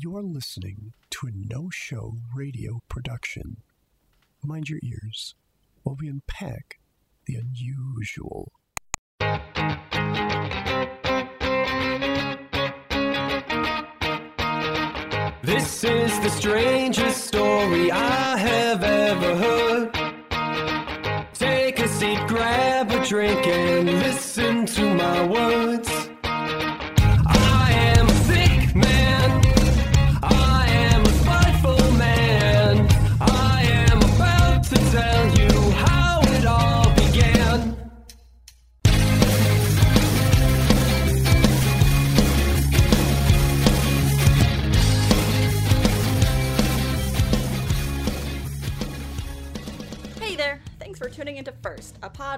You're listening to a no show radio production. Mind your ears while we unpack the unusual. This is the strangest story I have ever heard. Take a seat, grab a drink, and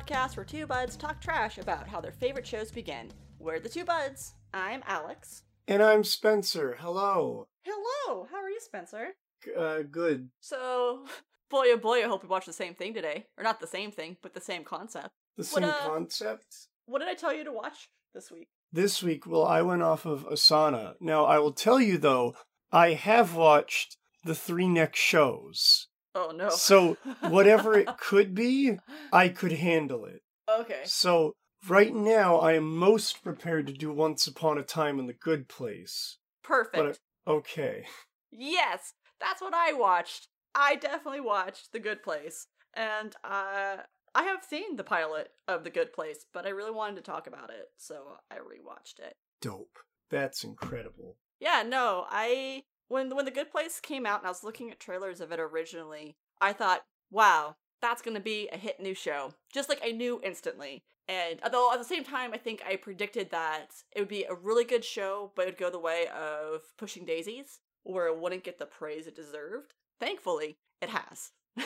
podcast where two buds talk trash about how their favorite shows begin. We're the two buds. I'm Alex. And I'm Spencer. Hello. Hello! How are you, Spencer? G- Uh, good. So, boy oh boy, I hope we watch the same thing today. Or not the same thing, but the same concept. The What, same uh, concept. What did I tell you to watch this week? This week, well, I went off of Asana. Now, I will tell you though, I have watched the three next shows. Oh no. So, whatever it could be, I could handle it. okay. So, right now, I am most prepared to do Once Upon a Time in the Good Place. Perfect. But, okay. Yes, that's what I watched. I definitely watched The Good Place. And uh I have seen the pilot of The Good Place, but I really wanted to talk about it, so I rewatched it. Dope. That's incredible. Yeah, no, I when when The Good Place came out and I was looking at trailers of it originally, I thought, "Wow, that's going to be a hit new show." Just like I knew instantly. And although at the same time I think I predicted that it would be a really good show, but it would go the way of Pushing Daisies, where it wouldn't get the praise it deserved. Thankfully, it has.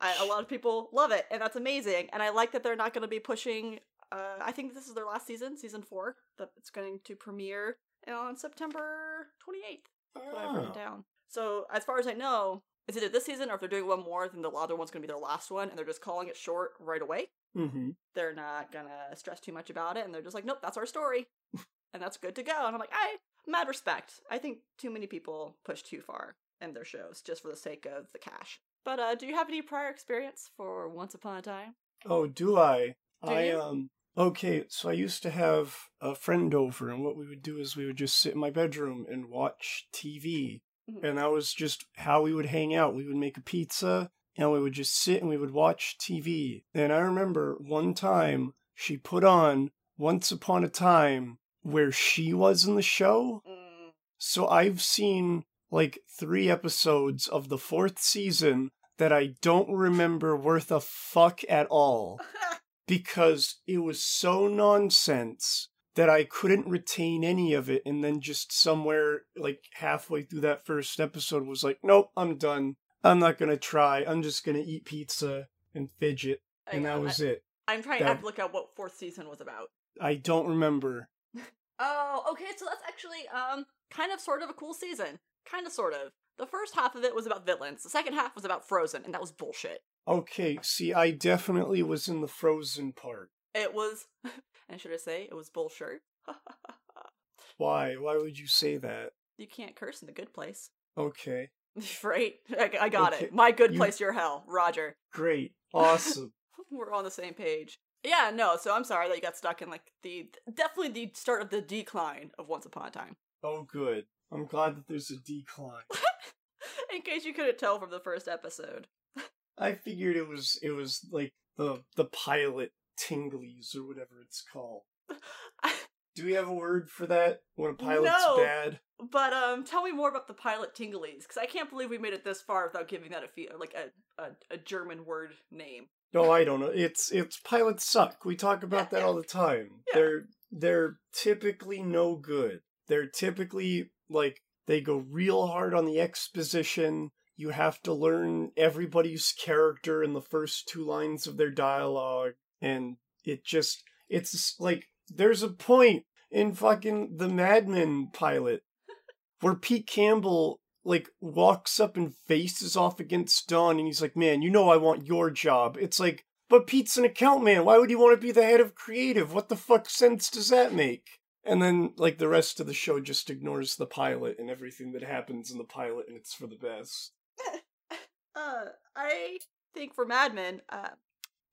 I, a lot of people love it, and that's amazing. And I like that they're not going to be pushing. Uh, I think this is their last season, season four. That it's going to premiere on September 28th. That's what I've written Ah. down. So as far as I know, it's either this season or if they're doing one more, then the other one's going to be their last one, and they're just calling it short right away. Mm-hmm. They're not gonna stress too much about it, and they're just like, nope, that's our story, and that's good to go. And I'm like, I mad respect. I think too many people push too far in their shows just for the sake of the cash. But uh, do you have any prior experience for Once Upon a Time? Oh, do I? Do I you? um okay, so I used to have a friend over and what we would do is we would just sit in my bedroom and watch TV. Mhm. And that was just how we would hang out. We would make a pizza and we would just sit and we would watch TV. And I remember one time she put on Once Upon a Time where she was in the show. Mm, So I've seen like three episodes of the fourth season that I don't remember worth a fuck at all because it was so nonsense that I couldn't retain any of it. And then just somewhere like halfway through that first episode was like, nope, I'm done. I'm not gonna try. I'm just gonna eat pizza and fidget. And hang that was I, it. I'm trying to That- to look at what fourth season was about. I don't remember. Oh, okay, so that's actually um kind of sort of a cool season. Kind of sort of. The first half of it was about villains. The second half was about Frozen, and that was bullshit. Okay, see, I definitely was in the frozen part. It was and should I say it was bullshit? Why? Why would you say that? you can't curse in the good place. Okay. right? I, I got Okay, it. My good you- place, your hell. Roger. Great. Awesome. We're on the same page. Yeah, no, so I'm sorry that you got stuck in like the definitely the start of the decline of Once Upon a Time. oh, good. I'm glad that there's a decline. in case you couldn't tell from the first episode. I figured it was it was like the the pilot tinglies or whatever it's called. Do we have a word for that when a pilot's No. bad? But um, tell me more about the pilot Tinglies, because I can't believe we made it this far without giving that a fe- like a, a a German word name. No, I don't know. It's it's pilots suck. We talk about that all the time. Yeah. They're they're typically no good. They're typically like they go real hard on the exposition. You have to learn everybody's character in the first two lines of their dialogue and it just it's like there's a point in fucking the Mad Men pilot where Pete Campbell like walks up and faces off against Don and he's like, Man, you know I want your job. It's like, but Pete's an account man. Why would he want to be the head of creative? What the fuck sense does that make? And then, like, the rest of the show just ignores the pilot and everything that happens in the pilot, and it's for the best. uh, I think for Mad Men, uh,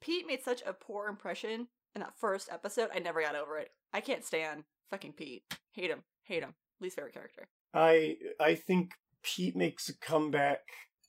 Pete made such a poor impression in that first episode. I never got over it. I can't stand fucking Pete. Hate him. Hate him. Least favorite character. I I think Pete makes a comeback,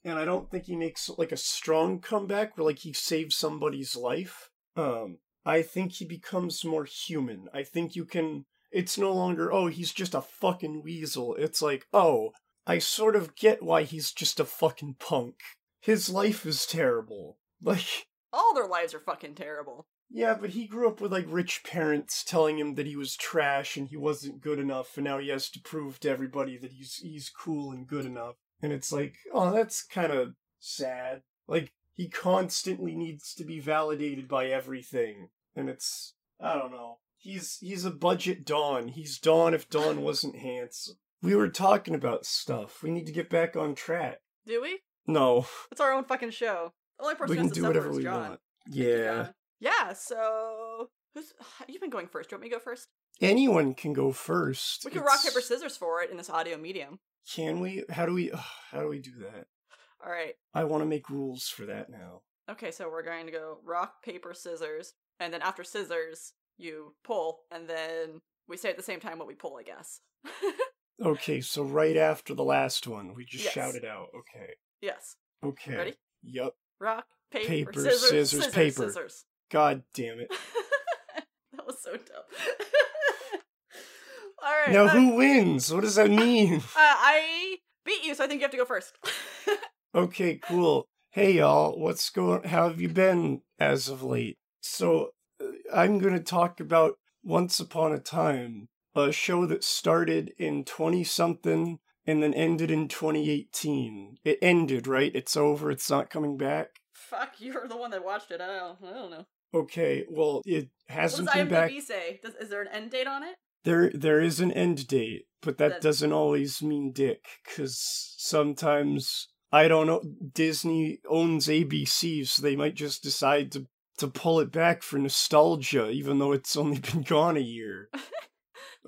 and I don't think he makes like a strong comeback where like he saves somebody's life. Um, I think he becomes more human. I think you can. It's no longer oh he's just a fucking weasel. It's like oh I sort of get why he's just a fucking punk. His life is terrible. Like All their lives are fucking terrible. yeah, but he grew up with like rich parents telling him that he was trash and he wasn't good enough, and now he has to prove to everybody that he's he's cool and good enough. And it's like, oh, that's kind of sad. Like he constantly needs to be validated by everything, and it's I don't know. He's he's a budget Don. He's Don if Don wasn't handsome. We were talking about stuff. We need to get back on track. Do we? No, It's our own fucking show. The only person we can do whatever we John. want. Yeah. Yeah, so who's you've been going first. Do you want me to go first? Anyone can go first. We can rock, paper, scissors for it in this audio medium. Can we? How do we? ugh, how do we do that? Alright. I want to make rules for that now. Okay, so we're going to go rock, paper, scissors, and then after scissors, you pull, and then we say at the same time what we pull, I guess. Okay, so right after the last one, we just Yes. shout it out. Okay. yes. Okay. Ready? Yup. Rock, paper, Paper, scissors, scissors, scissors, paper. scissors. God damn it. that was so dumb. Alright. Now uh, who wins? What does that mean? uh, I beat you, so I think you have to go first. Okay, cool. Hey y'all, what's going how have you been as of late? So, uh, I'm going to talk about Once Upon a Time, a show that started in 20 something and then ended in 2018. It ended, right? It's over. It's not coming back. Fuck, you're the one that watched it. I don't, I don't know. Okay, well, it hasn't does been back. IMDb say? Does, is there an end date on it? There, there is an end date, but that doesn't always mean dick, because sometimes I don't know. Disney owns ABC, so they might just decide to to pull it back for nostalgia, even though it's only been gone a year.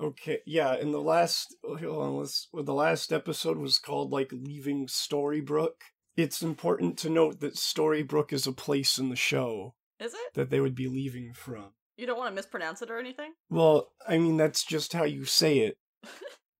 okay, yeah, and the last, oh, hold on, let's, well, the last episode was called like leaving Storybrooke. It's important to note that Storybrooke is a place in the show Is it? that they would be leaving from. You don't want to mispronounce it or anything? Well, I mean that's just how you say it.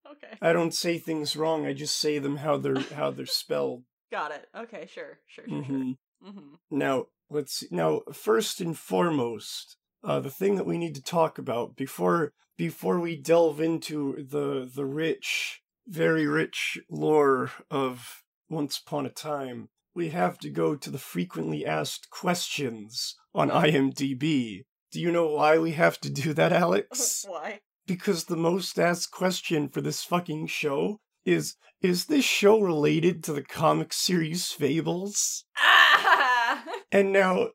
Okay. I don't say things wrong. I just say them how they're how they're spelled. Got it. Okay, sure, sure, sure, hmm sure. Mm-hmm. Now let's see. Now first and foremost, uh, the thing that we need to talk about before before we delve into the the rich, very rich lore of Once Upon a Time, we have to go to the frequently asked questions on IMDb. Do you know why we have to do that, Alex? Why? because the most asked question for this fucking show is is this show related to the comic series Fables? Ah! And now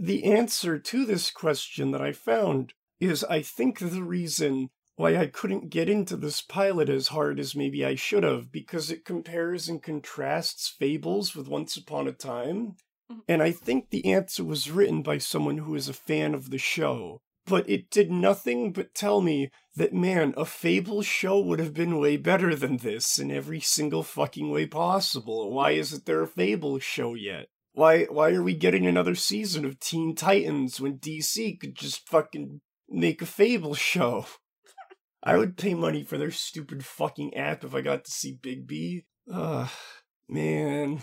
the answer to this question that I found is I think the reason why I couldn't get into this pilot as hard as maybe I should have because it compares and contrasts Fables with Once Upon a Time. Mhm. And I think the answer was written by someone who is a fan of the show. But it did nothing but tell me that, man, a Fable show would have been way better than this in every single fucking way possible. Why isn't there a Fable show yet? Why why are we getting another season of Teen Titans when DC could just fucking make a Fable show? I would pay money for their stupid fucking app if I got to see Bigby. Ugh, man.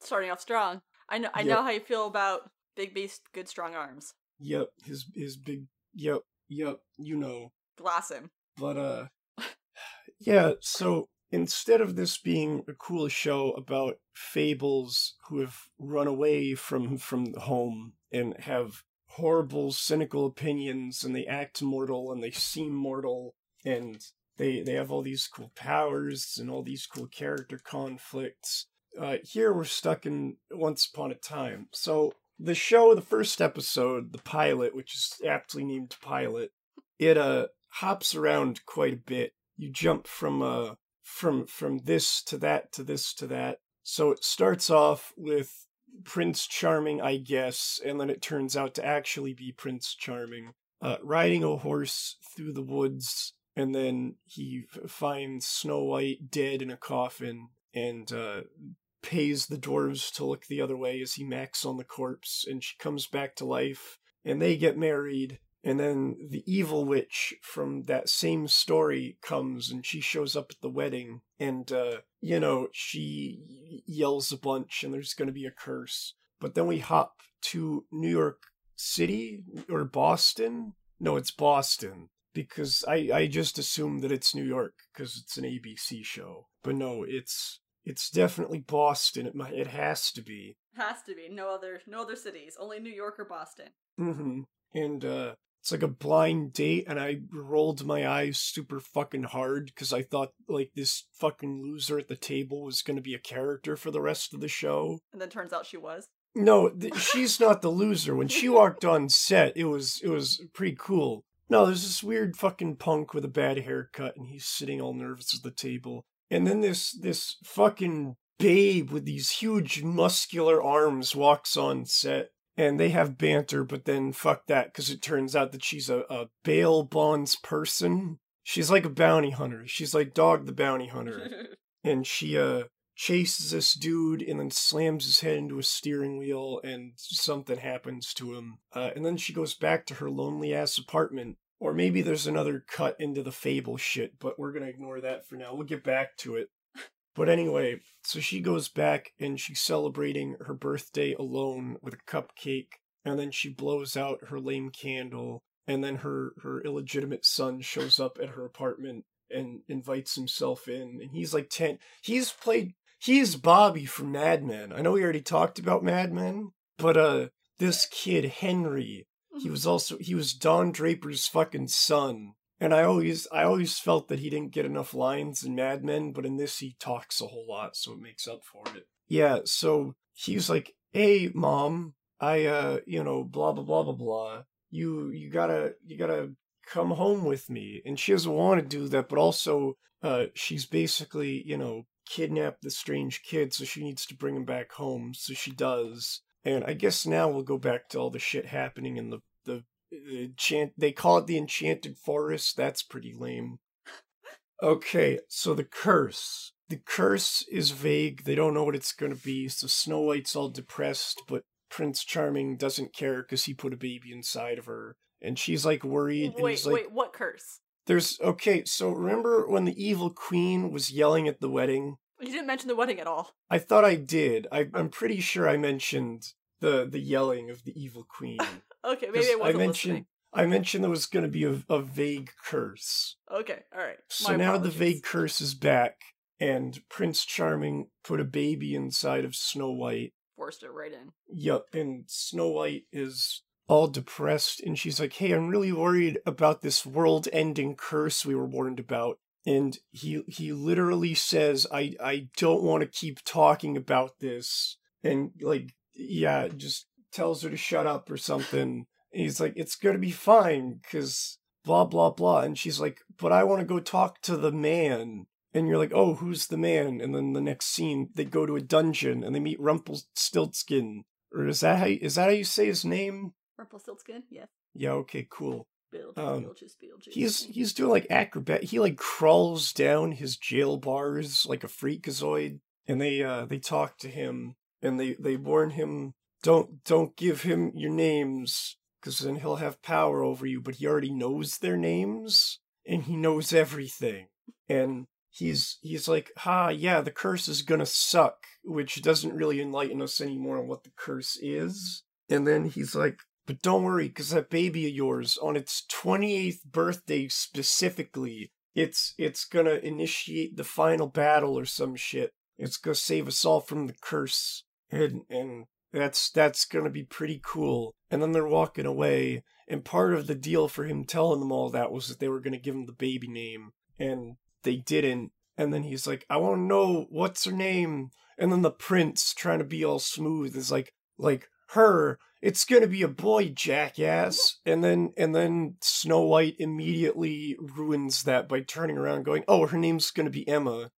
Starting off strong. I know. I Yep. know how you feel about Big Beast, good strong arms. Yep, his his big yep, yep, you know. Glass him. But uh yeah, so instead of this being a cool show about fables who have run away from from home and have horrible cynical opinions and they act mortal and they seem mortal and they they have all these cool powers and all these cool character conflicts. Uh here we're stuck in once upon a time. So the show the first episode the pilot which is aptly named pilot it uh hops around quite a bit. You jump from uh from from this to that to this to that. So it starts off with prince charming i guess and then it turns out to actually be prince charming uh riding a horse through the woods and then he finds Snow White dead in a coffin and uh, pays the dwarves to look the other way as he macks on the corpse, and she comes back to life, and they get married. And then the evil witch from that same story comes and she shows up at the wedding and, uh, you know, she yells a bunch and there's going to be a curse. But then we hop to New York City or Boston. No, it's Boston because I, I just assume that it's New York because it's an ABC show. But no, it's it's definitely Boston. It might, it has to be. Has to be no other no other cities, only New York or Boston. Mm-hmm. And uh, it's like a blind date, and I rolled my eyes super fucking hard because I thought like this fucking loser at the table was going to be a character for the rest of the show. And then turns out she was. No, th- she's not the loser. When she walked on set, it was it was pretty cool. No, there's this weird fucking punk with a bad haircut, and he's sitting all nervous at the table. And then this this fucking babe with these huge muscular arms walks on set, and they have banter. But then fuck that, because it turns out that she's a, a bail bonds person. She's like a bounty hunter. She's like Dog the bounty hunter and she uh chases this dude and then slams his head into a steering wheel and something happens to him uh, and then she goes back to her lonely ass apartment or maybe there's another cut into the fable shit but we're gonna ignore that for now we'll get back to it but anyway so she goes back and she's celebrating her birthday alone with a cupcake and then she blows out her lame candle and then her her illegitimate son shows up at her apartment and invites himself in and he's like 10 he's played he's bobby from mad men. I know we already talked about mad men but uh this kid henry he was also he was don draper's fucking son and i always i always felt that he didn't get enough lines in mad men but in this he talks a whole lot so it makes up for it. Yeah so he's like hey mom i uh you know blah blah blah blah blah. You you gotta you gotta come home with me. And she doesn't want to do that but also uh she's basically you know kidnapped the strange kid so she needs to bring him back home so she does. And i guess now we'll go back to all the shit happening in the the Uh, enchant they call it the enchanted forest that's pretty lame. Okay so the curse. The curse is vague they don't know what it's going to be so snow white's all depressed but prince charming doesn't care because he put a baby inside of her and she's like worried and Wait, he's like wait, what curse? there's okay so remember when the evil queen was yelling at the wedding? You didn't mention the wedding at all. i thought i did. I, i'm pretty sure i mentioned the the yelling of the evil queen Okay, maybe I I wasn't mentioned listening. I mentioned there was going to be a, a vague curse. Okay, all right. So My now the vague curse is back, and Prince Charming put a baby inside of Snow White. forced it right in. Yup, and Snow White is all depressed, and she's like, "Hey, I'm really worried about this world-ending curse we were warned about." And he he literally says, "I I don't want to keep talking about this," and like, yeah, just tells her to shut up or something. And he's like, "It's gonna be fine," because blah blah blah, and she's like, "But I want to go talk to the man." And you're like, oh, who's the man? And then the next scene, they go to a dungeon and they meet Rumpelstiltskin. Or is that how you, is that how you say his name? Rumpelstiltskin? Yeah. Yeah, okay, cool. Beetlejuice, Um, Beetlejuice, Beetlejuice. He's he's doing like acrobat. He like crawls down his jail bars like a freakazoid, and they uh they talk to him and they they warn him don't don't give him your names because then he'll have power over you. But he already knows their names and he knows everything. And he's he's like, ha, yeah, the curse is gonna suck, which doesn't really enlighten us anymore on what the curse is. And then he's like, but don't worry, because that baby of yours, on its 28th birthday specifically, it's it's gonna initiate the final battle or some shit. It's gonna save us all from the curse. And and that's that's gonna be pretty cool. And then they're walking away, and part of the deal for him telling them all that was that they were gonna give him the baby name, and they didn't. And then he's like, I wanna know what's her name. And then the prince trying to be all smooth is like like her it's gonna be a boy jackass and then and then snow white immediately ruins that by turning around going oh her name's gonna be emma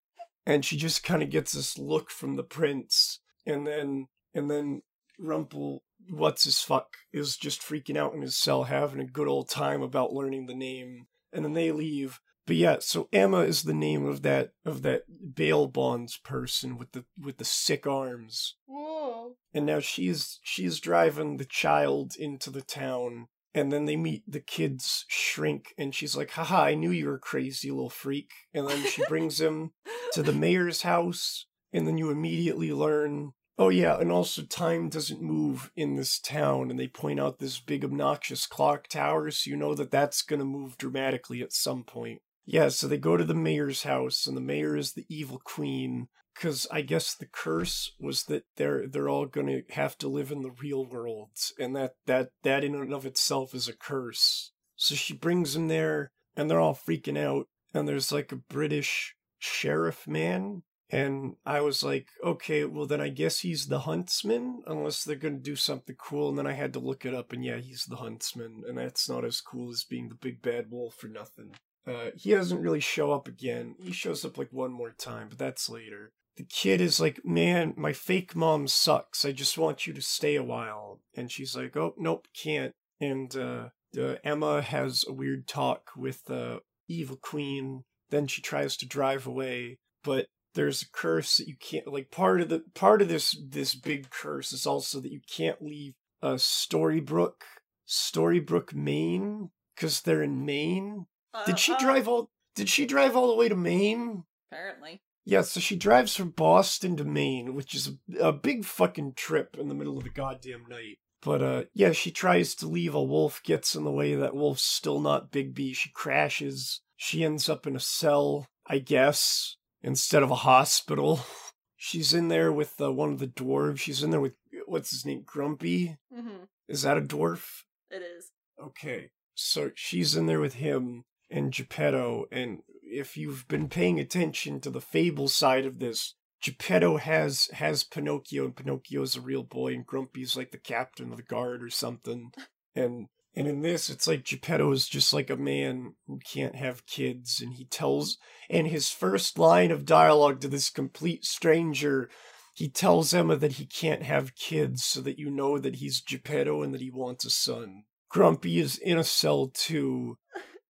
and she just kind of gets this look from the prince and then and then rumple what's his fuck is just freaking out in his cell having a good old time about learning the name and then they leave But yeah, so Emma is the name of that of that bail bonds person with the with the sick arms. Whoa. And now she's she's driving the child into the town and then they meet the kid's shrink and she's like, haha, I knew you were crazy little freak. And then she brings him to the mayor's house and then you immediately learn Oh yeah, and also time doesn't move in this town, and they point out this big obnoxious clock tower, so you know that that's gonna move dramatically at some point. Yeah, so they go to the mayor's house, and the mayor is the evil queen, because I guess the curse was that they're they're all gonna have to live in the real world, and that that that in and of itself is a curse. So she brings them there, and they're all freaking out, and there's like a British sheriff man and I was like, okay, well then I guess he's the huntsman, unless they're gonna do something cool. And then I had to look it up, and yeah, he's the huntsman, and that's not as cool as being the big bad wolf for nothing. Uh, he doesn't really show up again. He shows up like one more time, but that's later. The kid is like, man, my fake mom sucks. I just want you to stay a while. And she's like, oh, nope, can't. And uh, uh, Emma has a weird talk with the uh, evil queen. Then she tries to drive away, but there's a curse that you can't like part of the part of this this big curse is also that you can't leave uh Storybrooke Storybrooke Maine because they're in Maine. Uh, Did she uh, drive all did she drive all the way to Maine? Apparently. Yeah, so she drives from Boston to Maine, which is a, a big fucking trip in the middle of the goddamn night. But uh yeah, she tries to leave a wolf gets in the way that wolf's still not Bigby. She crashes. She ends up in a cell, I guess instead of a hospital. She's in there with uh, one of the dwarves. She's in there with what's his name, Grumpy. Mm-hmm. Is that a dwarf? It is. Okay, so she's in there with him and Geppetto. And if you've been paying attention to the fable side of this, Geppetto has has Pinocchio, and Pinocchio's a real boy, and Grumpy's like the captain of the guard or something. And and in this, it's like Geppetto is just like a man who can't have kids, and he tells, and his first line of dialogue to this complete stranger, he tells Emma that he can't have kids so that you know that he's Geppetto and that he wants a son. Grumpy is in a cell too,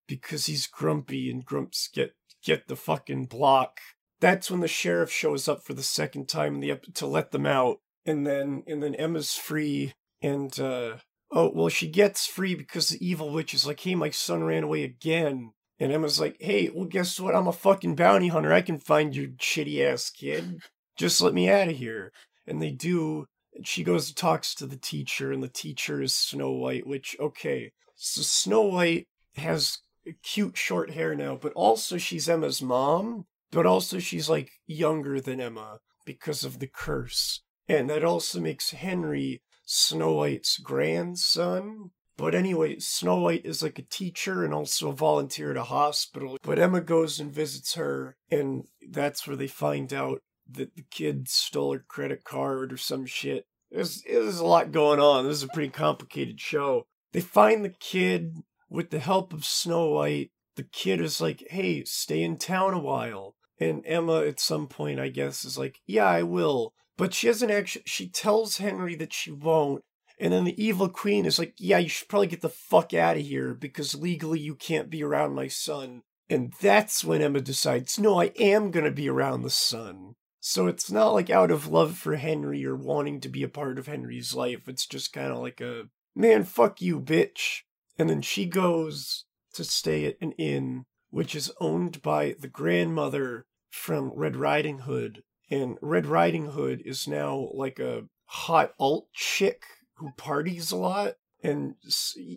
because he's grumpy, and grumps get get the fucking block. That's when the sheriff shows up for the second time in the ep- to let them out, and then and then Emma's free, and uh oh, well, she gets free because the evil witch is like, hey, my son ran away again. And Emma's like, hey, well, guess what? I'm a fucking bounty hunter. I can find your shitty ass kid. Just let me out of here. And they do. And she goes and talks to the teacher, and the teacher is Snow White, which, okay. So Snow White has cute short hair now, but also she's Emma's mom, but also she's like younger than Emma because of the curse. And that also makes Henry Snow White's grandson. But anyway, Snow White is like a teacher and also a volunteer at a hospital. But Emma goes and visits her, and that's where they find out that the kid stole her credit card or some shit. There's, there's a lot going on. This is a pretty complicated show. They find the kid with the help of Snow White. The kid is like, hey, stay in town a while. And Emma, at some point, I guess, is like, yeah, I will. But she doesn't actually, she tells Henry that she won't. And then the evil queen is like, yeah, you should probably get the fuck out of here because legally you can't be around my son. And that's when Emma decides, no, I am going to be around the son. So it's not like out of love for Henry or wanting to be a part of Henry's life. It's just kind of like a, man, fuck you, bitch. And then she goes to stay at an inn, which is owned by the grandmother from Red Riding Hood. And Red Riding Hood is now like a hot alt chick who parties a lot. And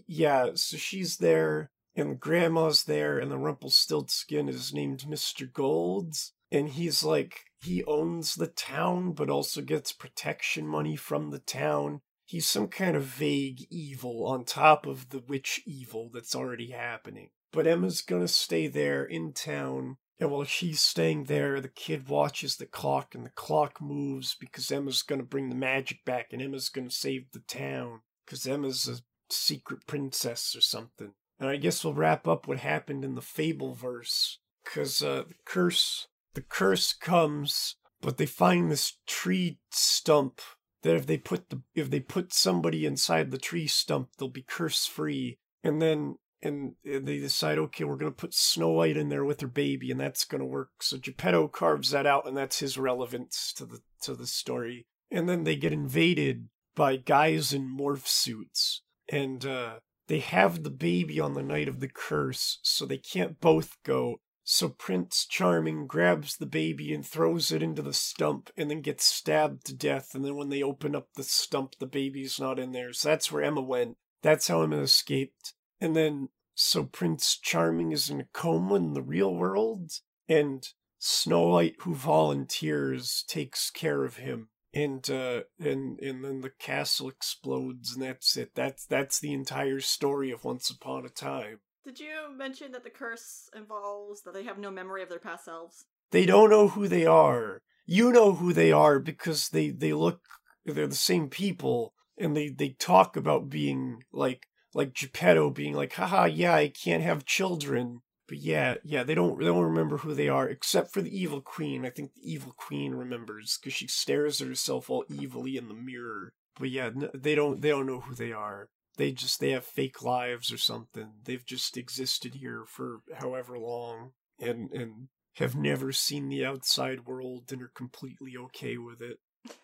yeah, so she's there, and grandma's there, and the Rumpelstiltskin is named Mr. Golds. And he's like, he owns the town, but also gets protection money from the town. He's some kind of vague evil on top of the witch evil that's already happening. But Emma's gonna stay there in town and while she's staying there, the kid watches the clock, and the clock moves because Emma's gonna bring the magic back, and Emma's gonna save the town because Emma's a secret princess or something. And I guess we'll wrap up what happened in the Fable verse because uh, the curse, the curse comes, but they find this tree stump that if they put the if they put somebody inside the tree stump, they'll be curse free. And then and they decide, okay, we're gonna put Snow White in there with her baby, and that's gonna work. So Geppetto carves that out, and that's his relevance to the to the story. And then they get invaded by guys in morph suits, and uh, they have the baby on the night of the curse, so they can't both go. So Prince Charming grabs the baby and throws it into the stump and then gets stabbed to death. And then when they open up the stump, the baby's not in there. So that's where Emma went. That's how Emma escaped. And then, so Prince Charming is in a coma in the real world. And Snow White, who volunteers, takes care of him. And uh and and then the castle explodes and that's it. That's that's the entire story of Once Upon a Time. Did you mention that the curse involves that they have no memory of their past selves? they don't know who they are. You know who they are because they they look they're the same people and they they talk about being like like Geppetto being like haha yeah I can't have children. But yeah, yeah, they don't they don't remember who they are except for the evil queen. I think the evil queen remembers cuz she stares at herself all evilly in the mirror. But yeah, n- they don't they don't know who they are. They just they have fake lives or something. They've just existed here for however long and and have never seen the outside world and are completely okay with it.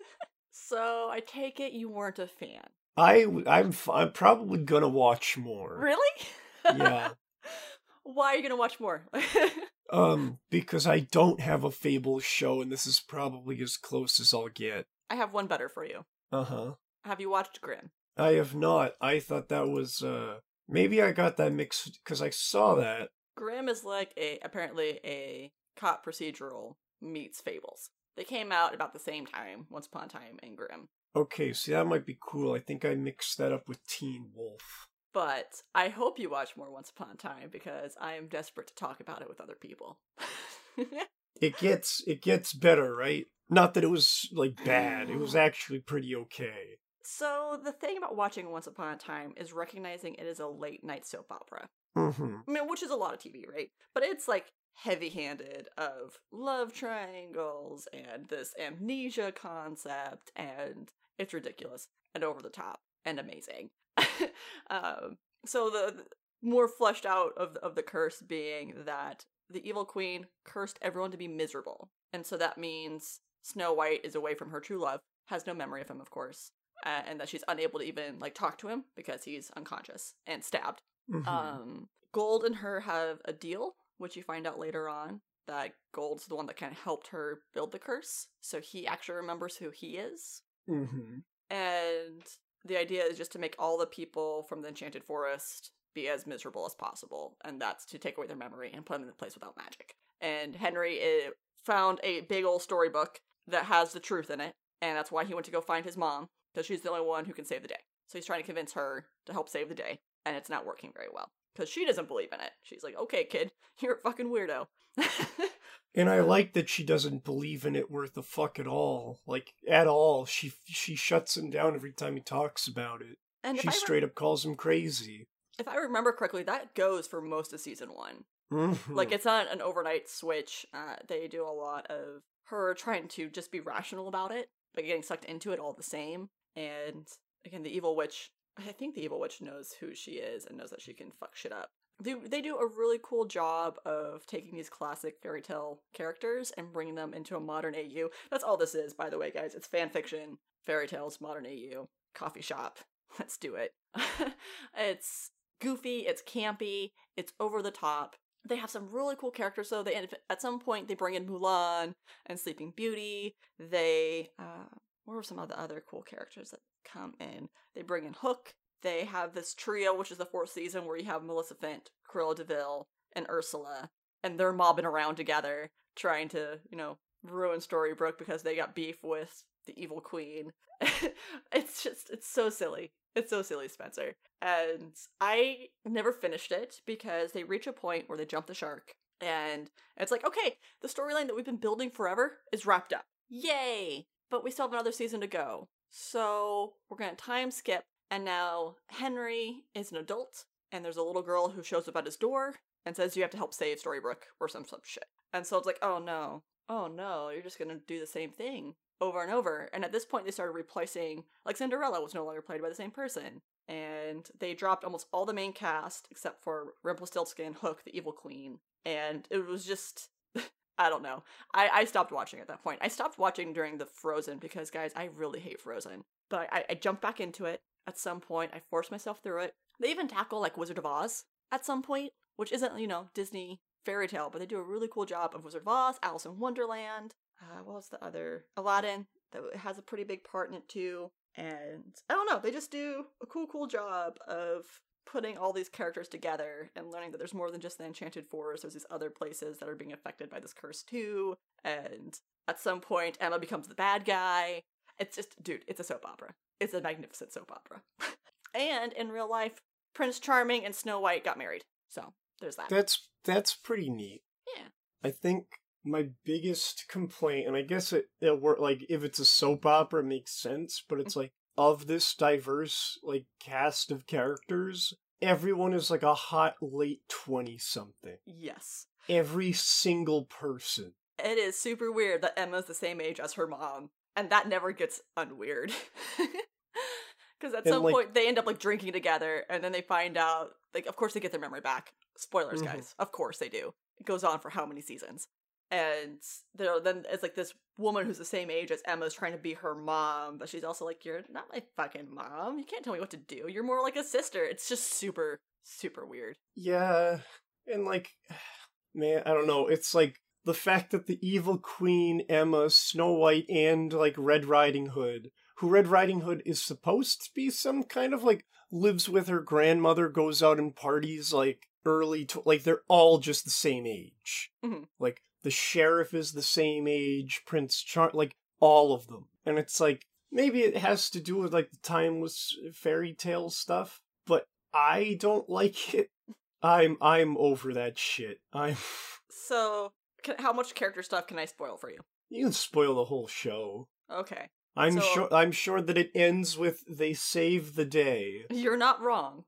So I take it you weren't a fan. I I'm I'm probably gonna watch more. Really? Yeah. Why are you gonna watch more? Um, because I don't have a Fable show, and this is probably as close as I'll get. I have one better for you. Uh huh. Have you watched Grimm? I have not. I thought that was uh maybe I got that mixed because I saw that. Grimm is like a apparently a cop procedural meets Fables. They came out about the same time, Once Upon a Time and Grimm. Okay, see that might be cool. I think I mixed that up with Teen Wolf. But I hope you watch more Once Upon a Time because I am desperate to talk about it with other people. It gets it gets better, right? Not that it was like bad. It was actually pretty okay. so the thing about watching Once Upon a Time is recognizing it is a late night soap opera. Mm-hmm. I mean, which is a lot of TV, right? But it's like heavy handed of love triangles and this amnesia concept, and it's ridiculous and over the top and amazing. um, so the, the more fleshed out of of the curse being that the evil queen cursed everyone to be miserable, and so that means Snow White is away from her true love, has no memory of him, of course, uh, and that she's unable to even like talk to him because he's unconscious and stabbed. Mhm. Um, Gold and her have a deal, which you find out later on that Gold's the one that kind of helped her build the curse, so he actually remembers who he is. Mm-hmm. And the idea is just to make all the people from the Enchanted Forest be as miserable as possible, and that's to take away their memory and put them in a place without magic. And Henry eh, found a big old storybook that has the truth in it, and that's why he went to go find his mom, because she's the only one who can save the day. So he's trying to convince her to help save the day, and it's not working very well. Because she doesn't believe in it. She's like, okay, kid, you're a fucking weirdo. And I like that she doesn't believe in it worth a fuck at all. Like at all. She she shuts him down every time he talks about it. and she I, re- straight up calls him crazy. if I remember correctly, that goes for most of season one. Like it's not an overnight switch. Uh, they do a lot of her trying to just be rational about it, but getting sucked into it all the same. And again, the evil witch. I think the evil witch knows who she is and knows that she can fuck shit up. They they do a really cool job of taking these classic fairy tale characters and bringing them into a modern AU. That's all this is, by the way, guys. It's fan fiction, fairy tales, modern AU, coffee shop. Let's do it. it's goofy, it's campy, it's over the top. They have some really cool characters though. They at some point they bring in Mulan and Sleeping Beauty. They uh what were some of the other cool characters that come in? They bring in Hook. They have this trio, which is the fourth season, where you have Maleficent, Cruella De Vil, and Ursula, and they're mobbing around together, trying to, you know, ruin Storybrooke because they got beef with the evil queen. it's just, it's so silly. It's so silly, Spencer. And I never finished it because they reach a point where they jump the shark. And it's like, okay, the storyline that we've been building forever is wrapped up. Yay! But we still have another season to go. So we're going to time skip. And now Henry is an adult. And there's a little girl who shows up at his door and says, You have to help save Storybrooke or some some shit. And so it's like, Oh no. Oh no, you're just going to do the same thing over and over. And at this point, they started replacing, like Cinderella was no longer played by the same person. and they dropped almost all the main cast except for Rumpelstiltskin, Hook, the Evil Queen, and it was just. I don't know. I, I stopped watching at that point. I stopped watching during the Frozen because, guys, I really hate Frozen. But I, I jumped back into it at some point. I forced myself through it. They even tackle like Wizard of Oz at some point, which isn't, you know, Disney fairy tale, but they do a really cool job of Wizard of Oz, Alice in Wonderland. Uh, what was the other? Aladdin that has a pretty big part in it too. And I don't know, they just do a cool, cool job of putting all these characters together and learning that there's more than just the Enchanted Forest. There's these other places that are being affected by this curse too. And at some point, Emma becomes the bad guy. It's just, dude, it's a soap opera. It's a magnificent soap opera. and in real life, Prince Charming and Snow White got married. So there's that. That's that's pretty neat. Yeah. I think my biggest complaint, and I guess it it work like if it's a soap opera, it makes sense. But it's mm-hmm. like of this diverse like cast of characters, everyone is like a hot late twenty something. Yes. Every single person. It is super weird that Emma's the same age as her mom, and that never gets unweird. Because at And, some like- point they end up like drinking together, and then they find out, like, of course they get their memory back. Spoilers, Mhm. guys. Of course they do. It goes on for how many seasons? And there, then it's like this woman who's the same age as Emma's trying to be her mom, but she's also like, "You're not my fucking mom. You can't tell me what to do. You're more like a sister." It's just super, super weird. Yeah, and like, man, I don't know. It's like the fact that the evil queen, Emma, Snow White, and like Red Riding Hood, who Red Riding Hood is supposed to be some kind of like lives with her grandmother, goes out and parties like early to like they're all just the same age. Mhm. Like the sheriff is the same age, Prince Char, like all of them, and it's like maybe it has to do with like the timeless fairy tale stuff, but I don't like it. I'm I'm over that shit. I'm So, can, how much character stuff can I spoil for you? you can spoil the whole show. Okay. I'm So- sure I'm sure that it ends with they save the day. You're not wrong.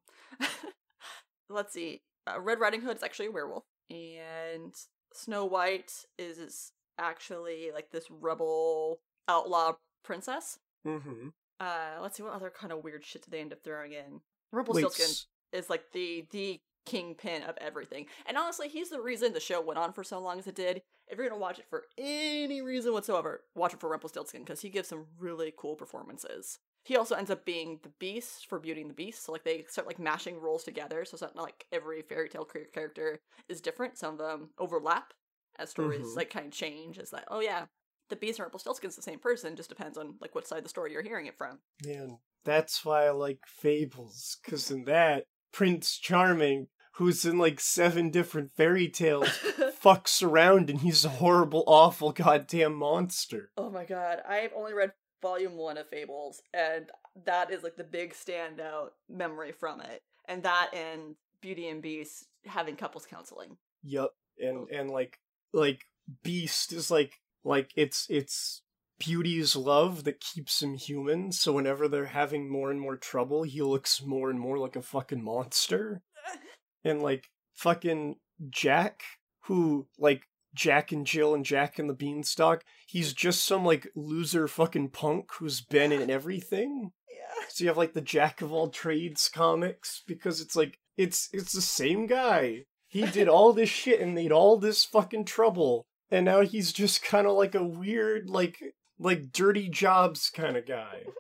Let's see. Uh, Red Riding Hood is actually a werewolf, and Snow White is actually like this rebel outlaw princess. Mm-hmm. Uh, let's see what other kind of weird shit did they end up throwing in. Rumpelstiltskin is like the the kingpin of everything, and honestly, he's the reason the show went on for so long as it did. If you're gonna watch it for any reason whatsoever, watch it for Rumpelstiltskin because he gives some really cool performances. He also ends up being the Beast for Beauty and the Beast, so like they start like mashing roles together, so it's not like every fairy tale character is different. Some of them overlap as stories Mhm. like kind of change. It's like, oh yeah, the Beast and Rumpelstiltskin's the same person, just depends on like what side of the story you're hearing it from. Man, that's why I like Fables, because in that, Prince Charming, who's in like seven different fairy tales, fucks around and he's a horrible, awful, goddamn monster. Oh my god, I've only read volume one of Fables, and that is like the big standout memory from it. And that and Beauty and Beast having couples counseling. Yup. And and like like Beast is like like it's it's Beauty's love that keeps him human, so whenever they're having more and more trouble, he looks more and more like a fucking monster. And like fucking Jack, who like Jack and Jill and Jack and the Beanstalk, he's just some like loser fucking punk who's been in everything. Yeah. So you have like the Jack of all trades comics because it's like it's it's the same guy. He did all this shit and made all this fucking trouble, and now he's just kind of like a weird like like dirty jobs kind of guy.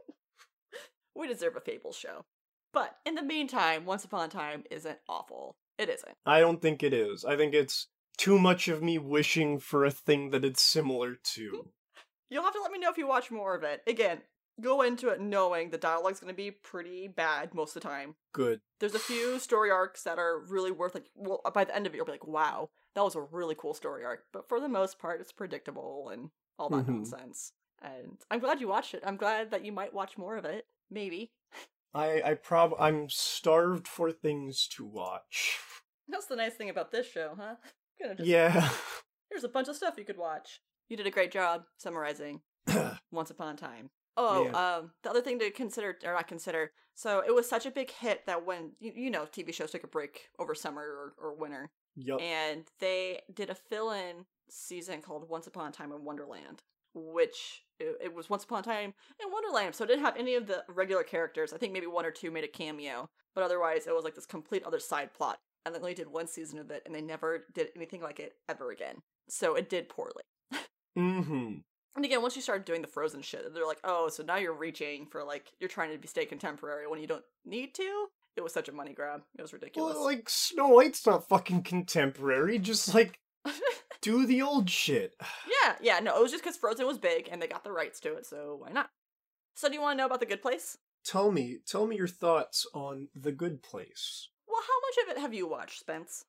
We deserve a fable show. But in the meantime, Once Upon a Time isn't awful. It isn't. I don't think it is. I think it's too much of me wishing for a thing that it's similar to. You'll have to let me know if you watch more of it. Again, go into it knowing the dialogue's gonna be pretty bad most of the time. Good. There's a few story arcs that are really worth like well by the end of it you'll be like, wow, that was a really cool story arc. But for the most part it's predictable and all that Mhm. nonsense. And I'm glad you watched it. I'm glad that you might watch more of it. Maybe. I I prob I'm starved for things to watch. That's the nice thing about this show, huh? Gonna just Yeah. Here's a bunch of stuff you could watch. You did a great job summarizing Once Upon a Time. Oh, Yeah. um, the other thing to consider, or not consider, so it was such a big hit that when, you, you know, TV shows take a break over summer or, or winter, yup. and they did a fill in season called Once Upon a Time in Wonderland. which it, it was Once Upon a Time in Wonderland. So it didn't have any of the regular characters. I think maybe one or two made a cameo, but otherwise it was like this complete other side plot. And they only did one season of it, and they never did anything like it ever again. So it did poorly. Mm-hmm. And again, once you started doing the frozen shit, they're like, oh, so now you're reaching for like you're trying to be stay contemporary when you don't need to. It was such a money grab. It was ridiculous. Well, like Snow White's not fucking contemporary. Just like do the old shit. yeah, yeah, no, it was just because Frozen was big and they got the rights to it, so why not? So do you want to know about the Good Place? Tell me, tell me your thoughts on The Good Place. Well, how much of it have you watched, Spence?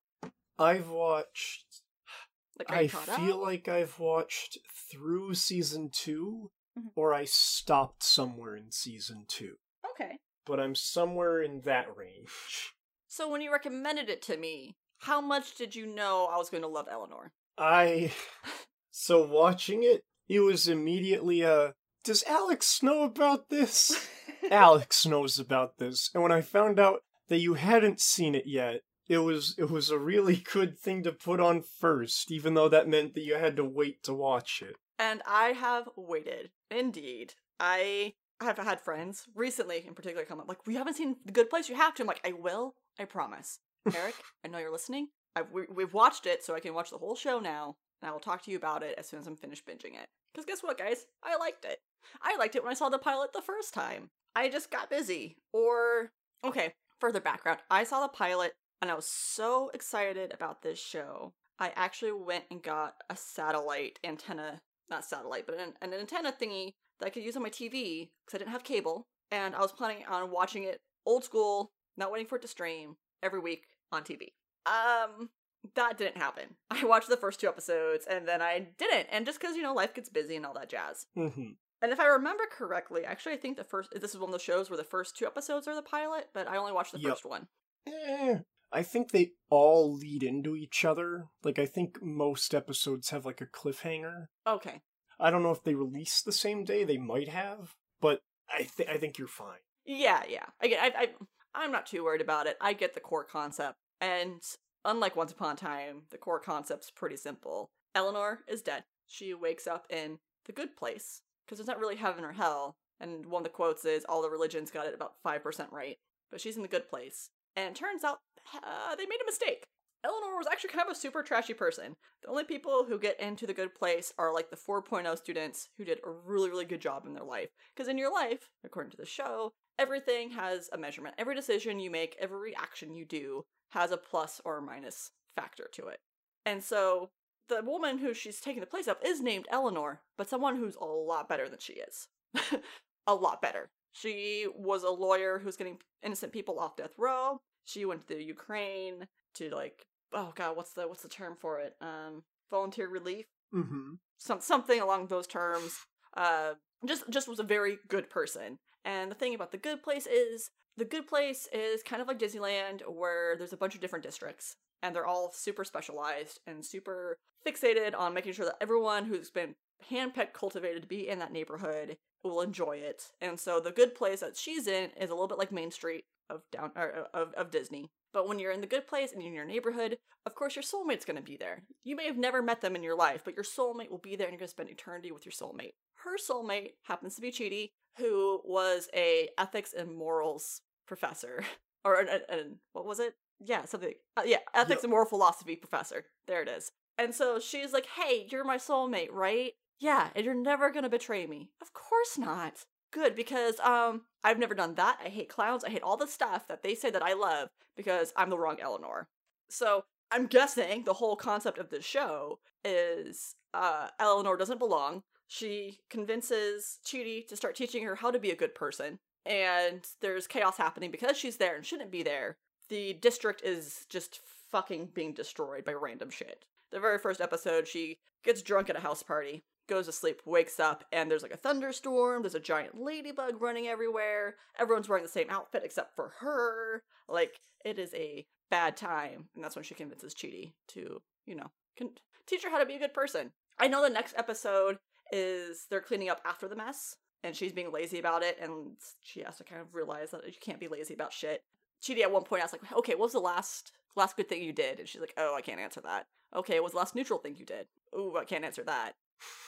I've watched. Like, I feel up? like I've watched through season 2 Mhm. or I stopped somewhere in season two. okay. But I'm somewhere in that range. So when you recommended it to me, how much did you know I was going to love Eleanor? I. So watching it, it was immediately a. Does Alex know about this? Alex knows about this. And when I found out that you hadn't seen it yet, it was it was a really good thing to put on first, even though that meant that you had to wait to watch it. And I have waited. Indeed. I have had friends recently in particular come up like, we haven't seen The Good Place, you have to. I'm like, I will, I promise. Eric, I know you're listening. I've, we, we've watched it, so I can watch the whole show now, and I will talk to you about it as soon as I'm finished binging it. Because guess what, guys? I liked it. I liked it when I saw the pilot the first time. I just got busy. Or, okay, further background. I saw the pilot, and I was so excited about this show. I actually went and got a satellite antenna not satellite, but an, an antenna thingy that I could use on my TV because I didn't have cable, and I was planning on watching it old school, not waiting for it to stream every week on TV. Um, that didn't happen. I watched the first two episodes and then I didn't, and just because you know life gets busy and all that jazz. Mm-hmm. And if I remember correctly, actually, I think the first this is one of those shows where the first two episodes are the pilot, but I only watched the Yep. first one. Eh, I think they all lead into each other. Like I think most episodes have like a cliffhanger. Okay, I don't know if they release the same day. They might have, but I think I think you're fine. Yeah, yeah. Again, I, I, I'm not too worried about it. I get the core concept, and unlike Once Upon a Time, the core concept's pretty simple. Eleanor is dead. She wakes up in the good place because there's not really heaven or hell. And one of the quotes is, "All the religions got it about five percent right," but she's in the good place. And it turns out uh, they made a mistake. Eleanor was actually kind of a super trashy person. The only people who get into the good place are like the 4.0 students who did a really, really good job in their life. Because in your life, according to the show, everything has a measurement. Every decision you make, every action you do has a plus or a minus factor to it. And so the woman who she's taking the place of is named Eleanor, but someone who's a lot better than she is. a lot better. She was a lawyer who's getting innocent people off death row. She went to the Ukraine to like oh god, what's the what's the term for it? Um volunteer relief Mm-hmm. some something along those terms. Uh, just just was a very good person. And the thing about the good place is the good place is kind of like Disneyland, where there's a bunch of different districts, and they're all super specialized and super fixated on making sure that everyone who's been handpicked, cultivated to be in that neighborhood will enjoy it. And so the good place that she's in is a little bit like Main Street of down or, uh, of of Disney. But when you're in the good place and in your neighborhood, of course your soulmate's going to be there. You may have never met them in your life, but your soulmate will be there and you're going to spend eternity with your soulmate. Her soulmate happens to be Chidi, who was a ethics and morals professor or an, an, an- what was it? Yeah, something. Uh, yeah, ethics Yep. and moral philosophy professor. There it is. And so she's like, "Hey, you're my soulmate, right? Yeah, and you're never going to betray me." Of course not. Good because um I've never done that. I hate clowns. I hate all the stuff that they say that I love because I'm the wrong Eleanor. So, I'm guessing the whole concept of this show is uh Eleanor doesn't belong. She convinces Chidi to start teaching her how to be a good person. And there's chaos happening because she's there and shouldn't be there. The district is just fucking being destroyed by random shit. The very first episode, she gets drunk at a house party, goes to sleep, wakes up, and there's like a thunderstorm. There's a giant ladybug running everywhere. Everyone's wearing the same outfit except for her. Like, it is a bad time. And that's when she convinces Chidi to, you know, can teach her how to be a good person. I know the next episode is they're cleaning up after the mess, and she's being lazy about it, and she has to kind of realize that you can't be lazy about shit. Chidi at one point asked like, "Okay, what was the last last good thing you did?" And she's like, "Oh, I can't answer that." Okay, what was the last neutral thing you did? Ooh, I can't answer that.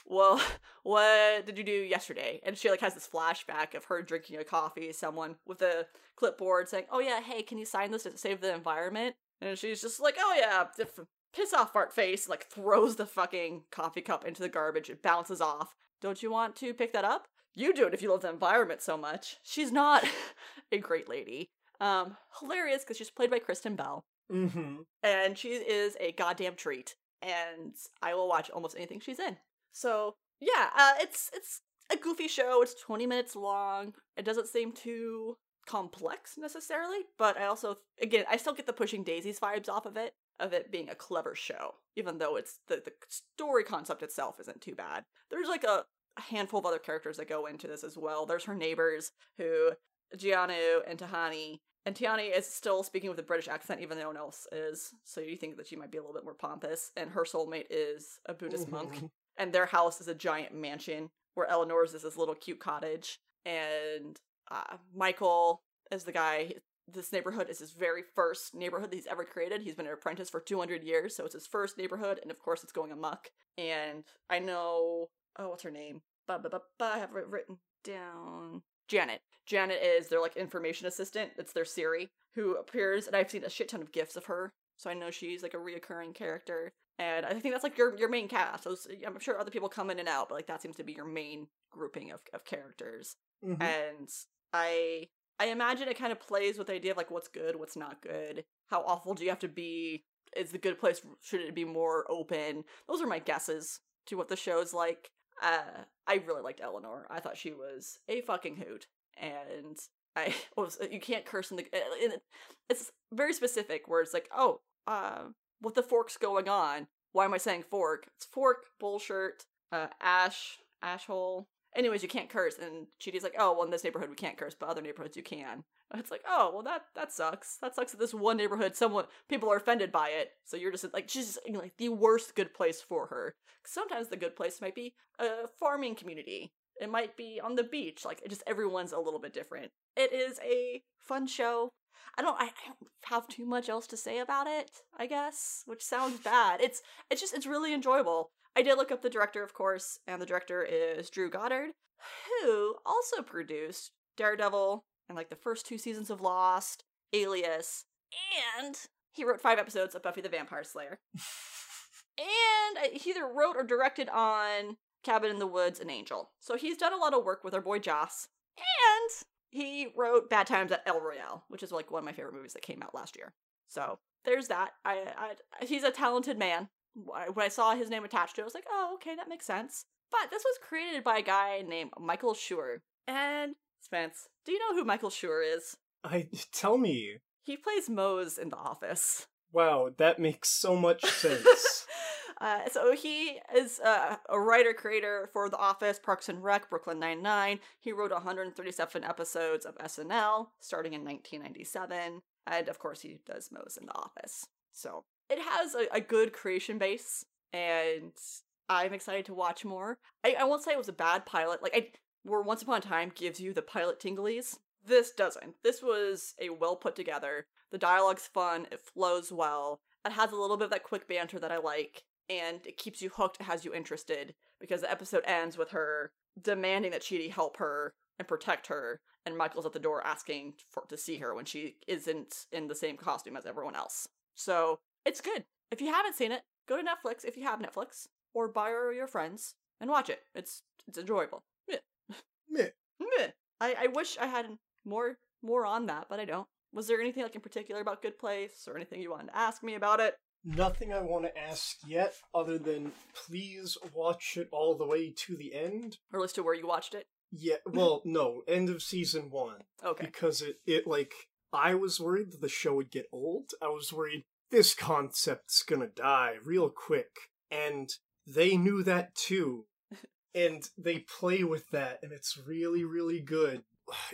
well, what did you do yesterday? And she like has this flashback of her drinking a coffee, someone with a clipboard saying, "Oh yeah, hey, can you sign this to save the environment?" And she's just like, "Oh yeah, piss off, fart face!" Like throws the fucking coffee cup into the garbage. It bounces off. Don't you want to pick that up? You do it if you love the environment so much. She's not a great lady. Um, hilarious because she's played by Kristen Bell, Mm-hmm. and she is a goddamn treat. And I will watch almost anything she's in. So yeah, uh, it's it's a goofy show. It's twenty minutes long. It doesn't seem too complex necessarily, but I also again I still get the pushing daisies vibes off of it, of it being a clever show, even though it's the the story concept itself isn't too bad. There's like a, a handful of other characters that go into this as well. There's her neighbors who Jianyu and Tahani. And Tahani is still speaking with a British accent, even though no one else is. So you think that she might be a little bit more pompous. And her soulmate is a Buddhist monk Mhm. and their house is a giant mansion where Eleanor's is this little cute cottage and uh, Michael is the guy this neighborhood is his very first neighborhood that he's ever created he's been an apprentice for 200 years so it's his first neighborhood and of course it's going amok and I know oh what's her name ba, ba, ba, ba, I have it written down Janet Janet is their like information assistant it's their Siri who appears and I've seen a shit ton of gifs of her so I know she's like a reoccurring character and I think that's like your your main cast. I'm sure other people come in and out, but like that seems to be your main grouping of, of characters. Mhm. And I I imagine it kind of plays with the idea of like what's good, what's not good. How awful do you have to be? Is the good place should it be more open? Those are my guesses to what the show's like. Uh, I really liked Eleanor. I thought she was a fucking hoot, and I was you can't curse in the. It, it's very specific where it's like, oh, uh, with the forks going on. Why am I saying fork? It's fork, bullshit, uh, ash, ashhole. Anyways, you can't curse, and Chidi's like, oh, well, in this neighborhood we can't curse, but other neighborhoods you can. It's like, oh, well, that that sucks. That sucks that this one neighborhood, someone people are offended by it, so you're just like, she's just like the worst good place for her. sometimes the good place might be a farming community. It might be on the beach. Like, it just everyone's a little bit different. It is a fun show. I don't I don't have too much else to say about it, I guess, which sounds bad. It's it's just it's really enjoyable. I did look up the director, of course, and the director is Drew Goddard, who also produced Daredevil and like the first two seasons of Lost, Alias, and he wrote five episodes of Buffy the Vampire Slayer. and uh, he either wrote or directed on Cabin in the Woods and Angel. So he's done a lot of work with our boy Joss. And he wrote Bad Times at El Royale, which is like one of my favorite movies that came out last year. So there's that. I, I he's a talented man. Wh- When I saw his name attached to it, I was like, oh, okay, that makes sense. But this was created by a guy named Michael Schur. And Spence, do you know who Michael Schur is? I tell me. He plays Mose in The Office. Wow, that makes so much sense. Uh, so he is uh, a writer creator for The Office, Parks and Rec, Brooklyn Nine Nine. He wrote 137 episodes of SNL starting in 1997, and of course he does Mose in The Office. So it has a, a good creation base, and I'm excited to watch more. I, I won't say it was a bad pilot. Like I, where Once Upon a Time gives you the pilot tinglies. This doesn't. This was a well put together. The dialogue's fun. It flows well. It has a little bit of that quick banter that I like, and it keeps you hooked. It has you interested because the episode ends with her demanding that Chidi help her and protect her, and Michael's at the door asking for to see her when she isn't in the same costume as everyone else. So it's good. If you haven't seen it, go to Netflix if you have Netflix, or borrow your friends and watch it. It's it's enjoyable. Meh. Meh. Meh. I, I wish I had more more on that, but I don't. Was there anything like in particular about Good Place or anything you wanted to ask me about it? Nothing I want to ask yet, other than please watch it all the way to the end. Or at least to where you watched it? Yeah, well, no, end of season one. Okay. Because it, it, like, I was worried that the show would get old. I was worried this concept's gonna die real quick. And they knew that too. and they play with that, and it's really, really good.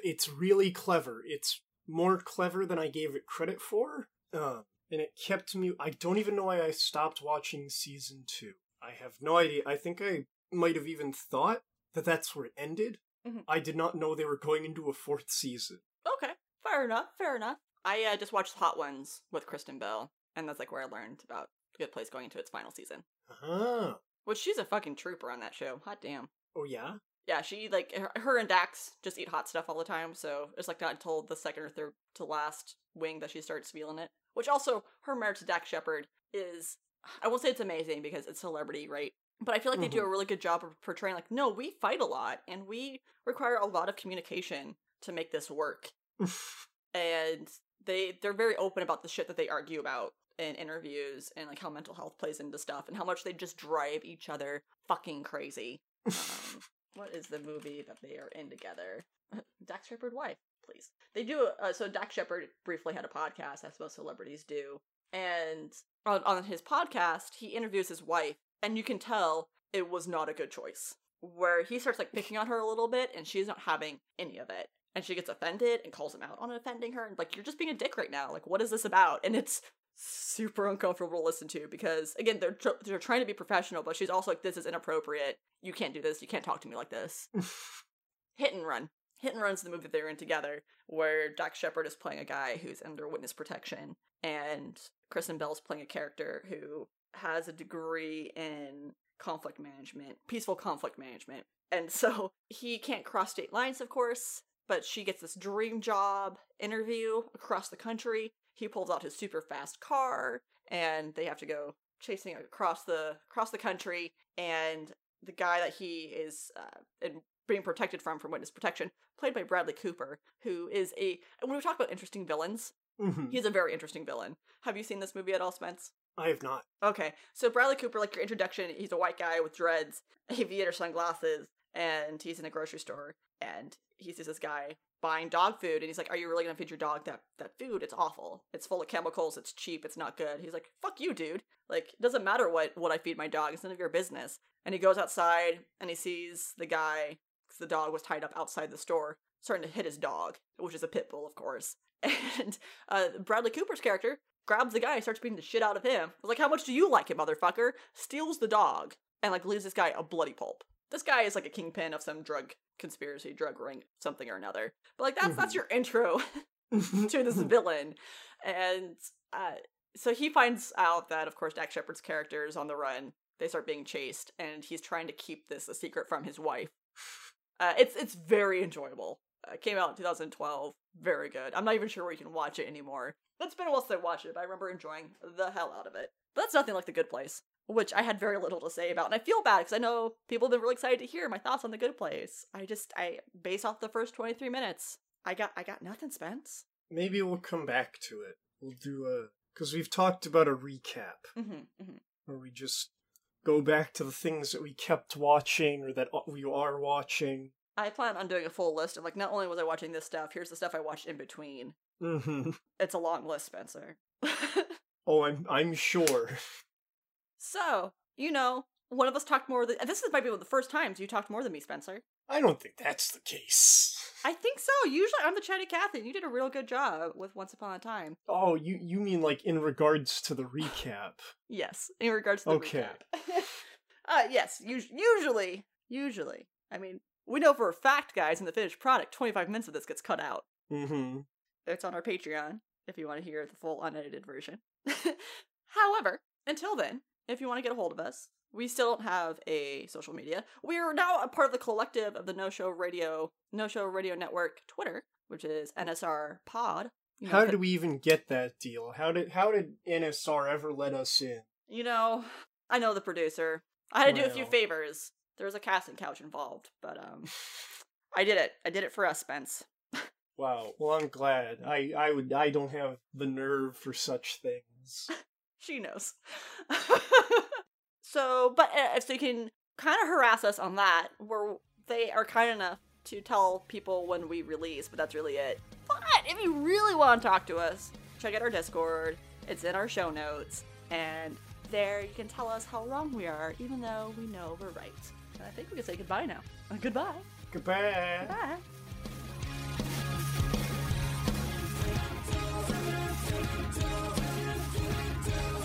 It's really clever. It's more clever than I gave it credit for. Um, and it kept me. I don't even know why I stopped watching season two. I have no idea. I think I might have even thought that that's where it ended. Mhm. I did not know they were going into a fourth season. Okay. Fair enough. Fair enough. I uh, just watched Hot Ones with Kristen Bell, and that's like where I learned about Good Place going into its final season. Ah, Well, she's a fucking trooper on that show. Hot damn. Oh yeah. Yeah, she like her, her and Dax just eat hot stuff all the time, so it's like not until the second or third to last wing that she starts feeling it. Which also her marriage to Dax Shepard is I won't say it's amazing because it's celebrity, right? But I feel like they do a really good job of portraying like, no, we fight a lot and we require a lot of communication to make this work. and they they're very open about the shit that they argue about in interviews and like how mental health plays into stuff and how much they just drive each other fucking crazy. Um, what is the movie that they are in together? Dax Shepard wife, please. They do. Uh, so Dax Shepard briefly had a podcast, as most celebrities do, and on, on his podcast, he interviews his wife, and you can tell it was not a good choice. Where he starts like picking on her a little bit, and she's not having any of it, and she gets offended and calls him out on offending her, and like you're just being a dick right now. Like, what is this about? And it's super uncomfortable to listen to because again they're tr- they're trying to be professional but she's also like this is inappropriate. You can't do this. You can't talk to me like this. Hit and run. Hit and run's the movie that they're in together where Dax Shepard is playing a guy who's under witness protection and Kristen Bell's playing a character who has a degree in conflict management peaceful conflict management. And so he can't cross state lines of course but she gets this dream job interview across the country he pulls out his super fast car and they have to go chasing across the across the country and the guy that he is uh, in, being protected from from witness protection played by bradley cooper who is a when we talk about interesting villains Mhm. he's a very interesting villain have you seen this movie at all spence I have not. Okay, so Bradley Cooper, like your introduction, he's a white guy with dreads, aviator sunglasses, and he's in a grocery store, and he sees this guy buying dog food, and he's like, "Are you really gonna feed your dog that that food? It's awful. It's full of chemicals. It's cheap. It's not good." He's like, "Fuck you, dude. Like, it doesn't matter what what I feed my dog. It's none of your business." And he goes outside, and he sees the guy, the dog was tied up outside the store, starting to hit his dog, which is a pit bull, of course. And uh, Bradley Cooper's character grabs the guy and starts beating the shit out of him. I was like, how much do you like it, motherfucker? Steals the dog and like leaves this guy a bloody pulp. This guy is like a kingpin of some drug conspiracy, drug ring, something or another. But like that's that's your intro to this villain. And uh so he finds out that of course Dax Shepard's character is on the run. They start being chased and he's trying to keep this a secret from his wife. Uh, it's it's very enjoyable. Uh, came out in 2012. Very good. I'm not even sure where you can watch it anymore. It's been a while since I watched it, but I remember enjoying the hell out of it. But that's nothing like The Good Place, which I had very little to say about, and I feel bad because I know people have been really excited to hear my thoughts on The Good Place. I just I based off the first 23 minutes. I got I got nothing, Spence. Maybe we'll come back to it. We'll do a because we've talked about a recap Mm-hmm, mm-hmm. where we just go back to the things that we kept watching or that we are watching. I plan on doing a full list of like not only was I watching this stuff, here's the stuff I watched in between. hmm It's a long list, Spencer. Oh, I'm I'm sure. so you know, one of us talked more. Than, this is might be one of the first times you talked more than me, Spencer. I don't think that's the case. I think so. Usually, I'm the chatty Cathy. and You did a real good job with Once Upon a Time. Oh, you you mean like in regards to the recap? Yes, in regards to the Okay. recap. uh, yes, us- usually, usually. I mean, we know for a fact, guys, in the finished product, 25 minutes of this gets cut out. Mm-hmm. It's on our Patreon if you want to hear the full unedited version. However, until then, if you want to get a hold of us, we still don't have a social media. We are now a part of the collective of the No Show Radio, No Show Radio Network Twitter, which is NSR Pod. You know, How did we even get that deal? How did how did NSR ever let us in? You know, I know the producer. I had to do a few favors. There was a casting couch involved, but um, I did it. I did it for us, Spence. Wow. Well, I'm glad. I I would I don't have the nerve for such things. She knows. so, but uh, so you can kind of harass us on that, where they are kind enough to tell people when we release, but that's really it. But if you really want to talk to us, check out our Discord. It's in our show notes, and there you can tell us how wrong we are, even though we know we're right. And I think we can say goodbye now. Uh, goodbye. Goodbye. Bye. Take until